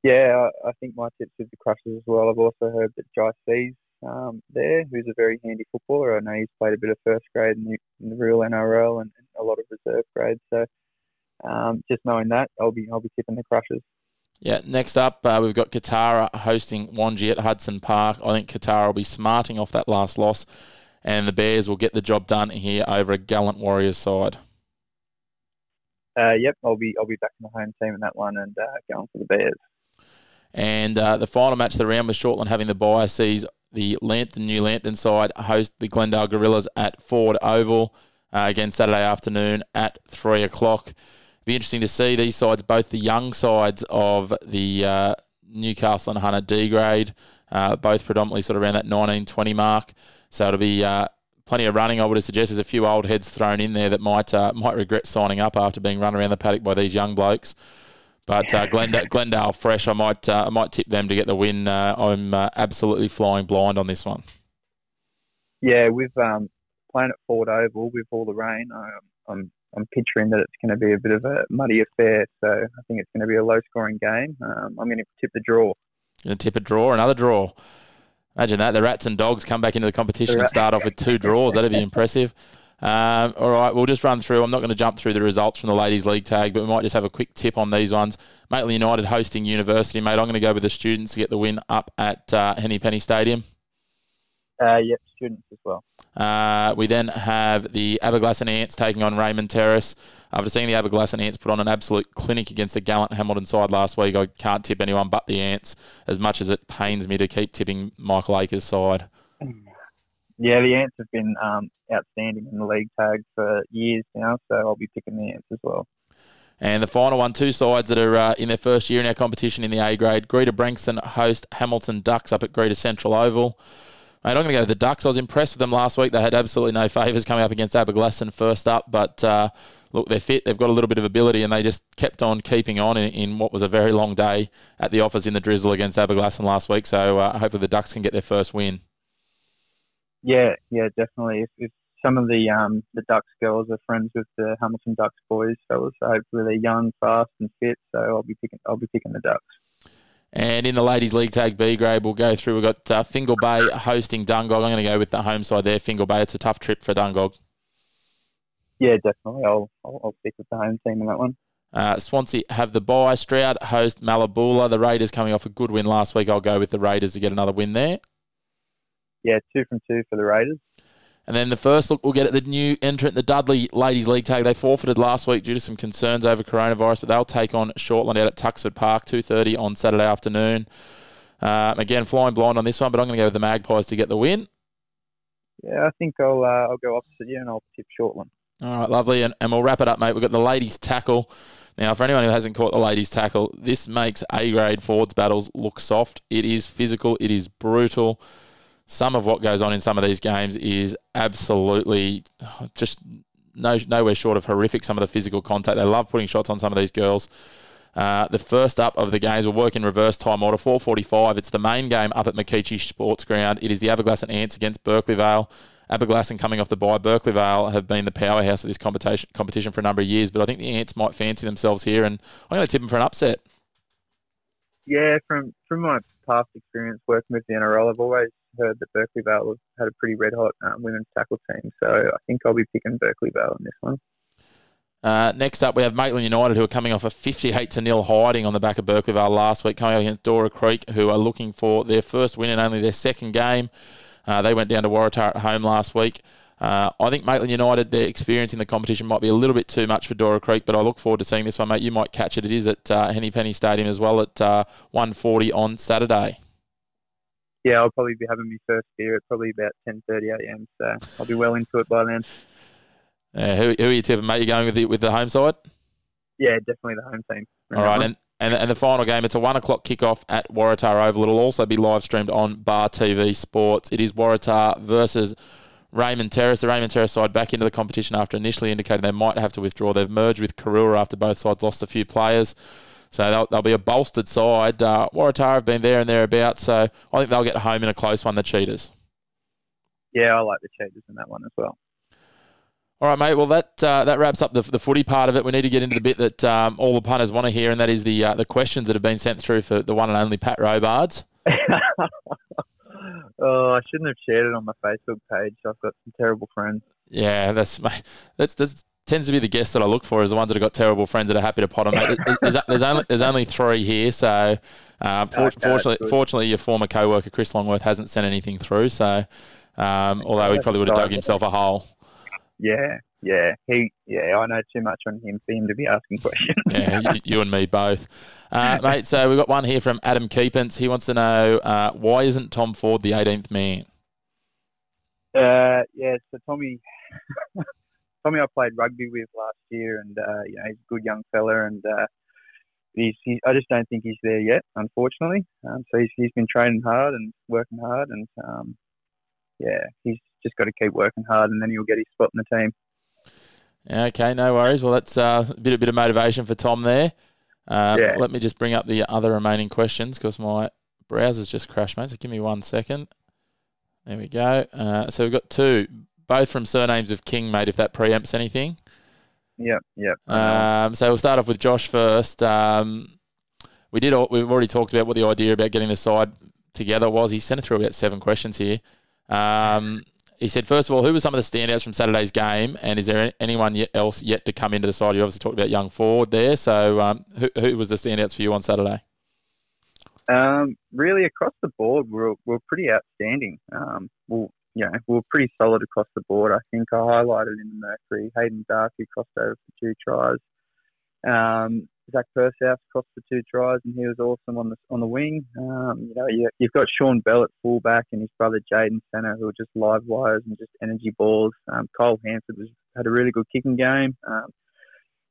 Yeah, I think my tips with the Crushers as well. I've also heard that Jai Sees um, there, who's a very handy footballer. I know he's played a bit of first grade in the, in the real NRL and, and, a lot of reserve grades. So um, just knowing that, I'll be I'll be tipping the Crushers. Yeah, next up, uh, we've got Kotara hosting Wangi at Hudson Park. I think Kotara will be smarting off that last loss, and the Bears will get the job done here over a gallant Warriors side. Uh, yep, I'll be I'll be back in the home team in that one and uh, going for the Bears. And uh, the final match of the round with Shortland having the bye sees the Lambton, New Lambton side host the Glendale Gorillas at Ford Oval uh, again Saturday afternoon at three o'clock. Be interesting to see these sides, both the young sides of the uh, Newcastle and Hunter D grade, uh, both predominantly sort of around that 19 20 mark. So it'll be uh, plenty of running. I would suggest there's a few old heads thrown in there that might uh, might regret signing up after being run around the paddock by these young blokes. But uh, Glendale, fresh, I might uh, I might tip them to get the win. I'm absolutely flying blind on this one. Yeah, with um, playing at Ford Oval with all the rain, um, I'm I'm picturing that it's going to be a bit of a muddy affair. So I think it's going to be a low scoring game. Um, I'm going to tip the draw. Going to tip a draw, another draw. Imagine that the Rats and Dogs come back into the competition and start off with two draws. That'd be impressive. Um, all right, we'll just run through. I'm not going to jump through the results from the ladies' league tag, but we might just have a quick tip on these ones. Maitland United hosting University, mate. I'm going to go with the students to get the win up at uh, Henny Penny Stadium. Uh, yep, students as well. Uh, we then have the Aberglasslyn Ants taking on Raymond Terrace. After seeing the Aberglasslyn Ants put on an absolute clinic against the gallant Hamilton side last week, I can't tip anyone but the Ants, as much as it pains me to keep tipping Michael Akers' side. Yeah, the Ants have been um, outstanding in the league tag for years now, so I'll be picking the Ants as well. And the final one, two sides that are uh, in their first year in our competition in the A grade. Greta Branxton host Hamilton Ducks up at Greta Central Oval. Mate, I'm going to go with the Ducks. I was impressed with them last week. They had absolutely no favours coming up against Aberglasslyn first up, but uh, look, they're fit. They've got a little bit of ability, and they just kept on keeping on in, in what was a very long day at the office in the drizzle against Aberglasslyn last week. So uh, hopefully the Ducks can get their first win. Yeah, yeah, definitely. If, if some of the um, the Ducks girls are friends with the Hamilton Ducks boys, so hopefully they're young, fast, and fit. So I'll be picking I'll be picking the Ducks. And in the ladies' league tag B grade, we'll go through. We've got uh, Fingal Bay hosting Dungog. I'm going to go with the home side there, Fingal Bay. It's a tough trip for Dungog. Yeah, definitely. I'll, I'll, I'll stick with the home team in that one. Uh, Swansea have the bye. Stroud host Mallabula. The Raiders coming off a good win last week. I'll go with the Raiders to get another win there. Yeah, two from two for the Raiders. And then the first look we'll get at the new entrant, the Dudley Ladies League tag. They forfeited last week due to some concerns over coronavirus, but they'll take on Shortland out at Tuxford Park, 2.30 on Saturday afternoon. Um, again, flying blind on this one, but I'm going to go with the Magpies to get the win. Yeah, I think I'll uh, I'll go opposite you and I'll tip Shortland. All right, lovely. And, and we'll wrap it up, mate. We've got the ladies' tackle. Now, for anyone who hasn't caught the ladies' tackle, this makes A grade forwards battles look soft. It is physical, it is brutal some of what goes on in some of these games is absolutely just no nowhere short of horrific. Some of the physical contact. They love putting shots on some of these girls. Uh, the first up of the games will work in reverse time order. 4:45. It's the main game up at McKeachie Sports Ground. It is the Aberglasslyn Ants against Berkeley Vale. Aberglasslyn coming off the bye. Berkeley Vale have been the powerhouse of this competition competition for a number of years, but I think the Ants might fancy themselves here, and I'm going to tip them for an upset. Yeah, from from my past experience working with the NRL, I've always heard that Berkeley Vale have had a pretty red hot um, women's tackle team. So I think I'll be picking Berkeley Vale in this one. Uh, next up, we have Maitland United, who are coming off a 58 to nil hiding on the back of Berkeley Vale last week, coming up against Dora Creek, who are looking for their first win and only their second game. Uh, they went down to Waratah at home last week. Uh, I think Maitland United, their experience in the competition might be a little bit too much for Dora Creek, but I look forward to seeing this one, mate. You might catch it. It is at uh, Henny Penny Stadium as well at uh, 1.40 on Saturday. Yeah, I'll probably be having my first beer at probably about 10.30 a.m., so I'll be well into it by then. Uh, who, who are you tipping, mate? You going with the, with the home side? Yeah, definitely the home team. All right, and, and, and the final game, it's a 1 o'clock kickoff at Waratah Oval. It'll also be live streamed on Bar TV Sports. It is Waratah versus Raymond Terrace, the Raymond Terrace side, back into the competition after initially indicating they might have to withdraw. They've merged with Karuah after both sides lost a few players. So they'll, they'll be a bolstered side. Uh, Waratah have been there and thereabouts, so I think they'll get home in a close one, the Cheetahs. Yeah, I like the Cheetahs in that one as well. All right, mate. Well, that uh, that wraps up the, the footy part of it. We need to get into the bit that um, all the punters want to hear, and that is the uh, the questions that have been sent through for the one and only Pat Robards. oh, I shouldn't have shared it on my Facebook page. I've got some terrible friends. Yeah, that's my that's that's tends to be the guests that I look for is the ones that have got terrible friends that are happy to pot on. Mate, there's, there's, only there's only three here, so uh, for, okay, fortunately, fortunately, your former co-worker Chris Longworth hasn't sent anything through. So, um, although he probably would have dug himself a hole. Yeah, yeah, he, yeah, I know too much on him for him to be asking questions. yeah, you, you, and me both, uh, mate. So we've got one here from Adam Keepence. He wants to know uh, why isn't Tom Ford the 18th man? Uh, yeah, so Tommy, Tommy, I played rugby with last year, and uh, you know he's a good young fella, and uh, he's, he, I just don't think he's there yet, unfortunately. Um, so he's, he's been training hard and working hard, and um, yeah, he's just got to keep working hard, and then he'll get his spot in the team. Okay, no worries. Well, that's uh, a bit a bit of motivation for Tom there. Um, Yeah. Let me just bring up the other remaining questions because my browser's just crashed, mate. So give me one second. There we go. Uh, so we've got two, both from surnames of King, mate. If that preempts anything. Yep, yep. Um, so we'll start off with Josh first. Um, we did. al- We've already talked about what the idea about getting the side together was. He sent it through about seven questions here. Um, he said, first of all, who were some of the standouts from Saturday's game, and is there anyone else yet to come into the side? You obviously talked about young Ford there. So um, who, who was the standouts for you on Saturday? Um, really, across the board, we're, we're pretty outstanding. Um, we'll, you know, we're pretty solid across the board. I think I highlighted in the Mercury, Hayden Dark, who crossed over for two tries. Um, Zach Pershouse crossed for two tries, and he was awesome on the on the wing. Um, you know, you, you've got Sean Bell at fullback, and his brother Jaden Centre, who are just live wires and just energy balls. Um, Cole Hansford was, had a really good kicking game. Um,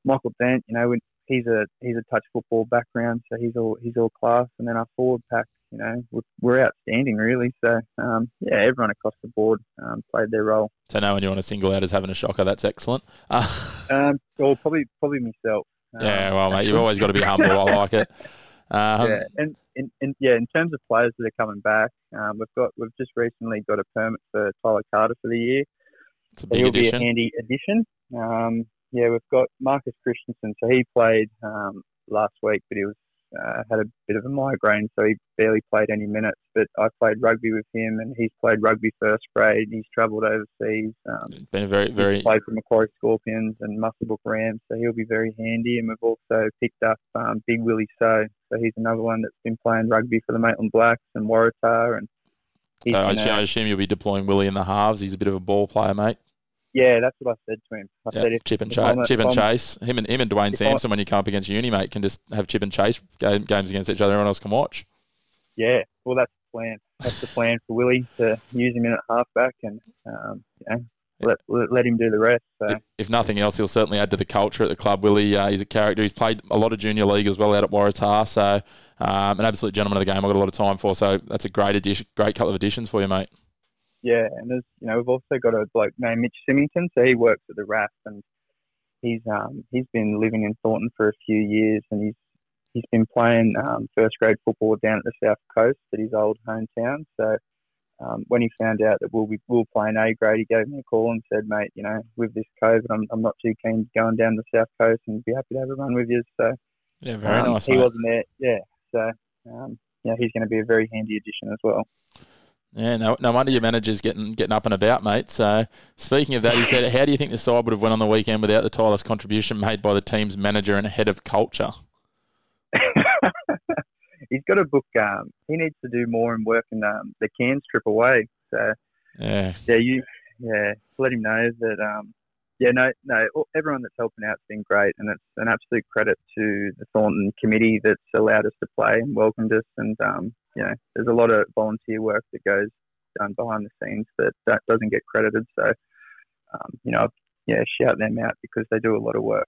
Michael Dent, you know, he's a he's a touch football background, so he's all he's all class. And then our forward pack, you know, we're, we're outstanding really. So um, yeah, everyone across the board um, played their role. So no one you want to single out as having a shocker. That's excellent. Uh, Um, or probably probably myself. Um, yeah, well, mate, you've always got to be humble. I like it. Um, yeah, and, and, and yeah, in terms of players that are coming back, um, we've got we've just recently got a permit for Tyler Carter for the year. It's a big he'll addition. be a handy addition. Um, yeah, we've got Marcus Christensen. So he played um, last week, but he was uh, had a bit of a migraine, so he barely played any minutes. But I played rugby with him, and he's played rugby first grade. He's travelled overseas. Um, Been a very, very played for Macquarie Scorpions and Muswellbrook Rams, so he'll be very handy. And we've also picked up um, Big Willie So, so he's another one that's been playing rugby for the Maitland Blacks and Waratah. And So I been, assume, I assume you'll be deploying Willie in the halves. He's a bit of a ball player, mate. Yeah, that's what I said to him. I Yeah, said if, chip and if chase, chip and chase. Him and him and Dwayne if I- Sampson when you come up against uni, mate, can just have chip and chase game, games against each other. Everyone else can watch. yeah, well, that's the plan. That's the plan for Willie to use him in at halfback and um, you know, let, let let him do the rest. So If, if nothing else, he'll certainly add to the culture at the club. Willie, uh, he's a character. He's played a lot of junior league as well out at Waratah. So um, an absolute gentleman of the game. I've got a lot of time for. So that's a great addition, great couple of additions for you, mate. Yeah, and there's you know we've also got a bloke named Mitch Symington, so he works at the RAF and he's um he's been living in Thornton for a few years and he's he's been playing um, first grade football down at the south coast at his old hometown. So um, when he found out that we'll be we'll playing A grade, he gave me a call and said, mate, you know with this COVID, I'm I'm not too keen to going down the south coast and be happy to have a run with you. So Yeah, very um, nice, He mate. wasn't there, yeah. So um, yeah, he's going to be a very handy addition as well. Yeah, no, no wonder your manager's getting getting up and about, mate. So, speaking of that, he said, "How do you think the side would have went on the weekend without the tireless contribution made by the team's manager and head of culture?" he's got a book. Um, he needs to do more and work in um, the can strip away. So Yeah, yeah, you yeah let him know that. Um, yeah, no, no. Everyone that's helping out's been great, and it's an absolute credit to the Thornton committee that's allowed us to play and welcomed us. And um, you know, there's a lot of volunteer work that goes done behind the scenes that that doesn't get credited. So um, you know, yeah, shout them out because they do a lot of work.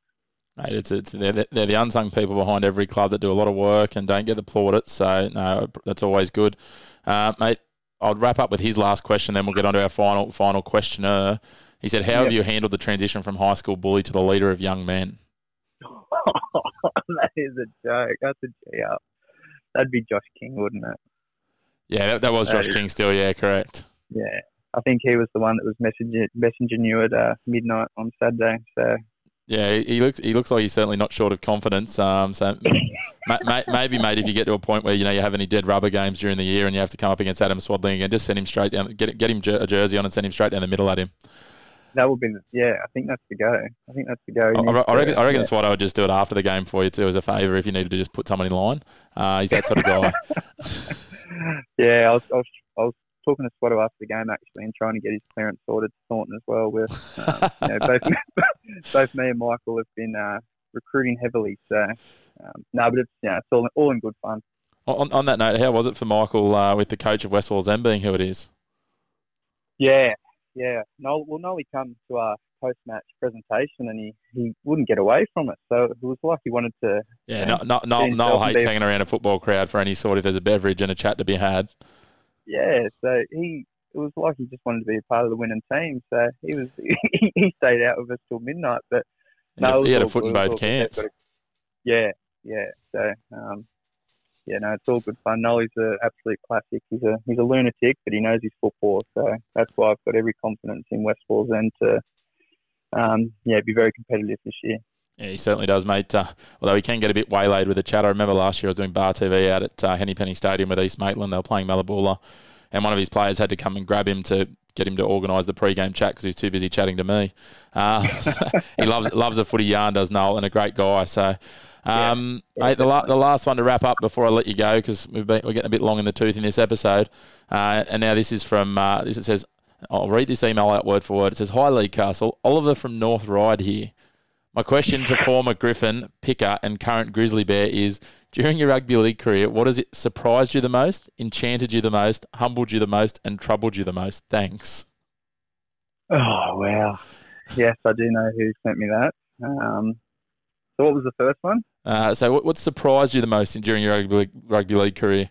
mate, it's it's they're, they're the unsung people behind every club that do a lot of work and don't get the plaudits. So, no, that's always good, uh, mate. I'll wrap up with his last question, then we'll get on to our final final questioner. He said, "How have you handled the transition from high school bully to the leader of young men?" that is a joke. That's a G up. That'd be Josh King, wouldn't it? Yeah, that, that was Josh is- King still. Yeah, correct. Yeah. I think he was the one that was messaging, messaging you at uh, midnight on Saturday. So Yeah, he, he looks he looks like he's certainly not short of confidence. Um, so ma- ma- maybe, mate, if you get to a point where you know you have any dead rubber games during the year and you have to come up against Adam Swadling again, just send him straight down, get get him jer- a jersey on and send him straight down the middle at him. That would be, the, yeah, I think that's the go. I think that's the go. I, needs I reckon, I reckon yeah. Swado would just do it after the game for you too, as a favour if you needed to just put someone in line. Uh, he's that sort of guy. yeah, I was, I was, I was talking to Swatto after the game actually, and trying to get his clearance sorted to Thornton as well. With uh, you know, both both me and Michael have been uh, recruiting heavily. So um, no, but it's yeah, it's all all in good fun. On, on that note, how was it for Michael uh, with the coach of West Wallsend being who it is? Yeah, yeah. Noel, well, Nolly come to our post match presentation and he, he wouldn't get away from it. So it was like he wanted to. Yeah, no, no, no, Noel hates hanging around a football crowd for any sort if there's a beverage and a chat to be had. Yeah, so he it was like he just wanted to be a part of the winning team. So he was he, he stayed out with us till midnight. But no, he had a foot in both camps. Yeah, yeah. So um, yeah, no, it's all good fun. Nolly's an absolute classic. He's a he's a lunatic, but he knows his football. So that's why I've got every confidence in West Wallsend to um, yeah be very competitive this year. Yeah, he certainly does, mate. Uh, although he can get a bit waylaid with the chat. I remember last year I was doing bar TV out at uh, Henny Penny Stadium with East Maitland. They were playing Mallabula, and one of his players had to come and grab him to get him to organise the pre-game chat because he's too busy chatting to me. Uh, he loves loves a footy yarn, does Noel, and a great guy. So um, yeah, mate, the, la- the last one to wrap up before I let you go because we've been, we're getting a bit long in the tooth in this episode. Uh, and now this is from uh, this. It says, I'll read this email out word for word. It says, "Hi Lee Castle, Oliver from North Ryde here. My question to former Griffin, Picker, and current Grizzly Bear is: During your rugby league career, what has it surprised you the most, enchanted you the most, humbled you the most, and troubled you the most? Thanks." Oh wow! Yes, I do know who sent me that. Um, so, what was the first one? Uh, so, what, what surprised you the most in, during your rugby, rugby league career?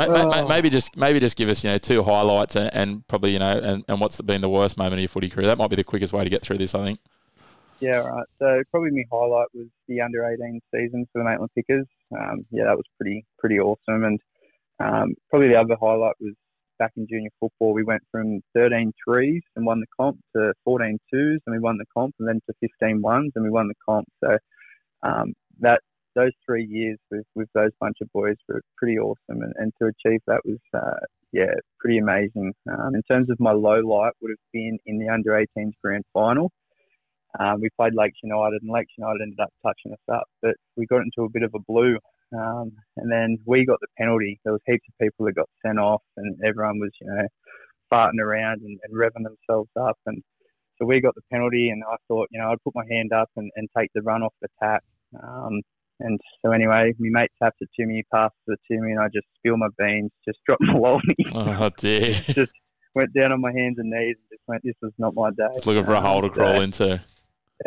Oh. Maybe just maybe just give us you know two highlights and, and probably you know and, and what's been the worst moment of your footy career. That might be the quickest way to get through this, I think. Yeah, right. So probably my highlight was the under 18 season for the Maitland Pickers. Um, yeah, that was pretty pretty awesome. And um, probably the other highlight was back in junior football. We went from 13 threes and won the comp to 14 twos and we won the comp, and then to 15 ones and we won the comp. So um, that those three years with, with those bunch of boys were pretty awesome, and, and to achieve that was uh, yeah pretty amazing. Um, in terms of my low light, would have been in the under 18s grand final. Um, we played Lakes United, and Lakes United ended up touching us up, but we got into a bit of a blue. Um, and then we got the penalty. There was heaps of people that got sent off, and everyone was, you know, farting around and, and revving themselves up. And so we got the penalty, and I thought, you know, I'd put my hand up and, and take the run off the tap. Um, and so anyway, my mate tapped it to me, passed it to me, and I just spilled my beans, just dropped my lolly. Oh dear! just went down on my hands and knees and just went, "This was not my day." Just looking for a hole to crawl so, into.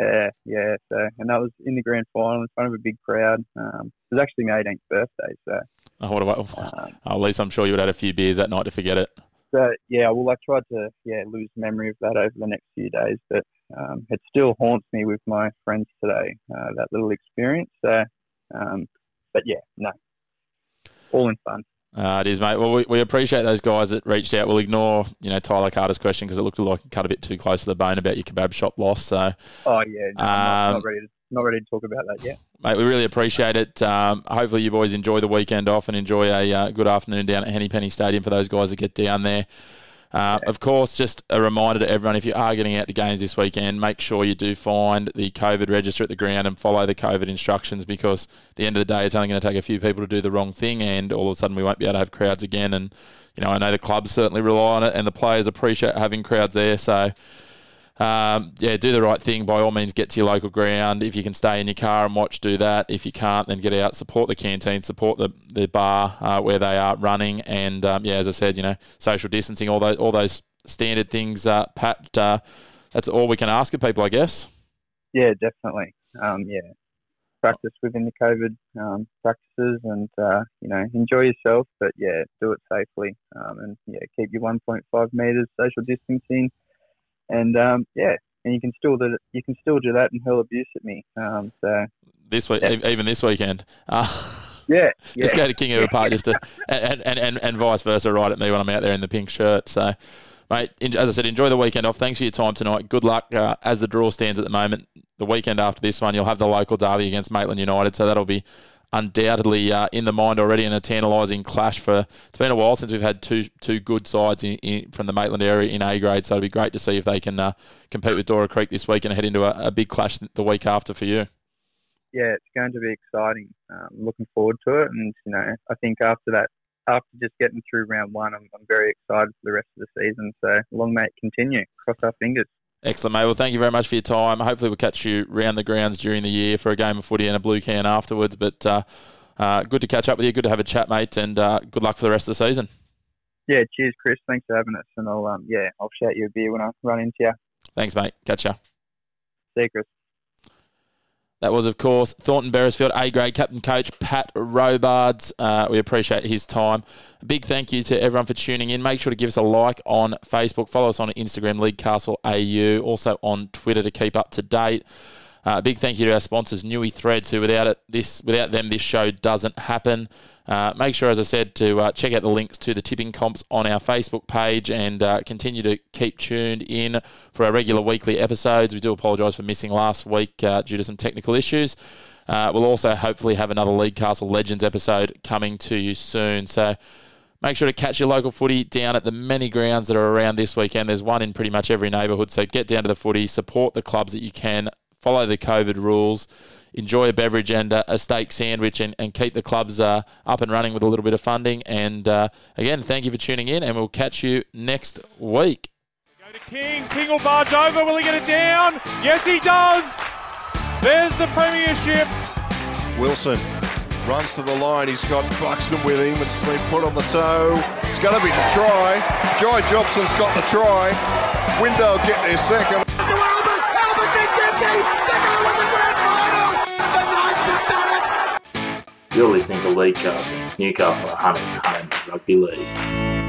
Yeah, yeah. So, and that was in the grand final in front of a big crowd. Um, it was actually my 18th birthday. So, oh, what about? Um, oh, at least I'm sure you would have had a few beers that night to forget it. So yeah, well, I tried to yeah lose memory of that over the next few days, but um, it still haunts me with my friends today. Uh, that little experience. So, um, but yeah, no, all in fun. Uh, it is, mate. Well, we, we appreciate those guys that reached out. We'll ignore, you know, Tyler Carter's question because it looked like it cut a bit too close to the bone about your kebab shop loss. So, oh yeah, no, um, not, not, ready to, not ready to talk about that yet. Mate, we really appreciate it. Um, hopefully, you boys enjoy the weekend off and enjoy a uh, good afternoon down at Henny Penny Stadium for those guys that get down there. Uh, of course, just a reminder to everyone if you are getting out to games this weekend, make sure you do find the COVID register at the ground and follow the COVID instructions because at the end of the day, it's only going to take a few people to do the wrong thing, and all of a sudden, we won't be able to have crowds again. And, you know, I know the clubs certainly rely on it, and the players appreciate having crowds there. So, um, yeah, do the right thing. By all means, get to your local ground. If you can stay in your car and watch, do that. If you can't, then get out, support the canteen, support the, the bar uh, where they are running. And um, yeah, as I said, you know, social distancing, all those all those standard things. Uh, Pat, uh, that's all we can ask of people, I guess. Yeah, definitely. Um, yeah, practice within the COVID um, practices, and uh, you know, enjoy yourself. But yeah, do it safely, um, and yeah, keep your 1.5 meters social distancing and um, yeah, and you can still do you can still do that and hurl abuse at me. Um, so this week, yeah. even this weekend. Uh, yeah, yeah, Let's go to King of the Park just to, and, and, and, and vice versa, right at me when I'm out there in the pink shirt. So, mate, as I said, enjoy the weekend off. Thanks for your time tonight. Good luck uh, as the draw stands at the moment. The weekend after this one, you'll have the local derby against Maitland United, so that'll be undoubtedly uh, in the mind already and a tantalising clash for. It's been a while since we've had two two good sides in, in, from the Maitland area in A grade, so it'll be great to see if they can uh, compete with Dora Creek this week and head into a, a, big clash the week after for you. Yeah, it's going to be exciting. Um, looking forward to it, and you know, I think after that after just getting through round one, I'm, I'm very excited for the rest of the season. So long may it continue. Cross our fingers. Excellent, mate. Well, thank you very much for your time. Hopefully, we'll catch you round the grounds during the year for a game of footy and a blue can afterwards. But uh, uh, good to catch up with you. Good to have a chat, mate. And uh, good luck for the rest of the season. Yeah, cheers, Chris. Thanks for having us. And I'll um, yeah, I'll shout you a beer when I run into you. Thanks, mate. Catch ya. See you, Chris. That was, of course, Thornton Beresfield A grade captain coach Pat Robards. Uh, we appreciate his time. A big thank you to everyone for tuning in. Make sure to give us a like on Facebook. Follow us on Instagram, League Castle AU. Also on Twitter to keep up to date. Uh, big thank you to our sponsors, Newey Threads, who without it, this without them, this show doesn't happen. Uh, make sure, as I said, to uh, check out the links to the tipping comps on our Facebook page and uh, continue to keep tuned in for our regular weekly episodes. We do apologise for missing last week uh, due to some technical issues. Uh, we'll also hopefully have another League Castle Legends episode coming to you soon. So make sure to catch your local footy down at the many grounds that are around this weekend. There's one in pretty much every neighbourhood. So get down to the footy, support the clubs that you can, follow the COVID rules enjoy a beverage and uh, a steak sandwich and, and keep the clubs uh, up and running with a little bit of funding. And uh, again, thank you for tuning in, and we'll catch you next week. Go to King. King will barge over. Will he get it down? Yes, he does. There's the premiership. Wilson runs to the line. He's got Buxton with him. It's been put on the toe. It's going to be a try. Joy Jobson's got the try. Window get their second. You're listening to League Castle, Newcastle Hunters Hunt Rugby League.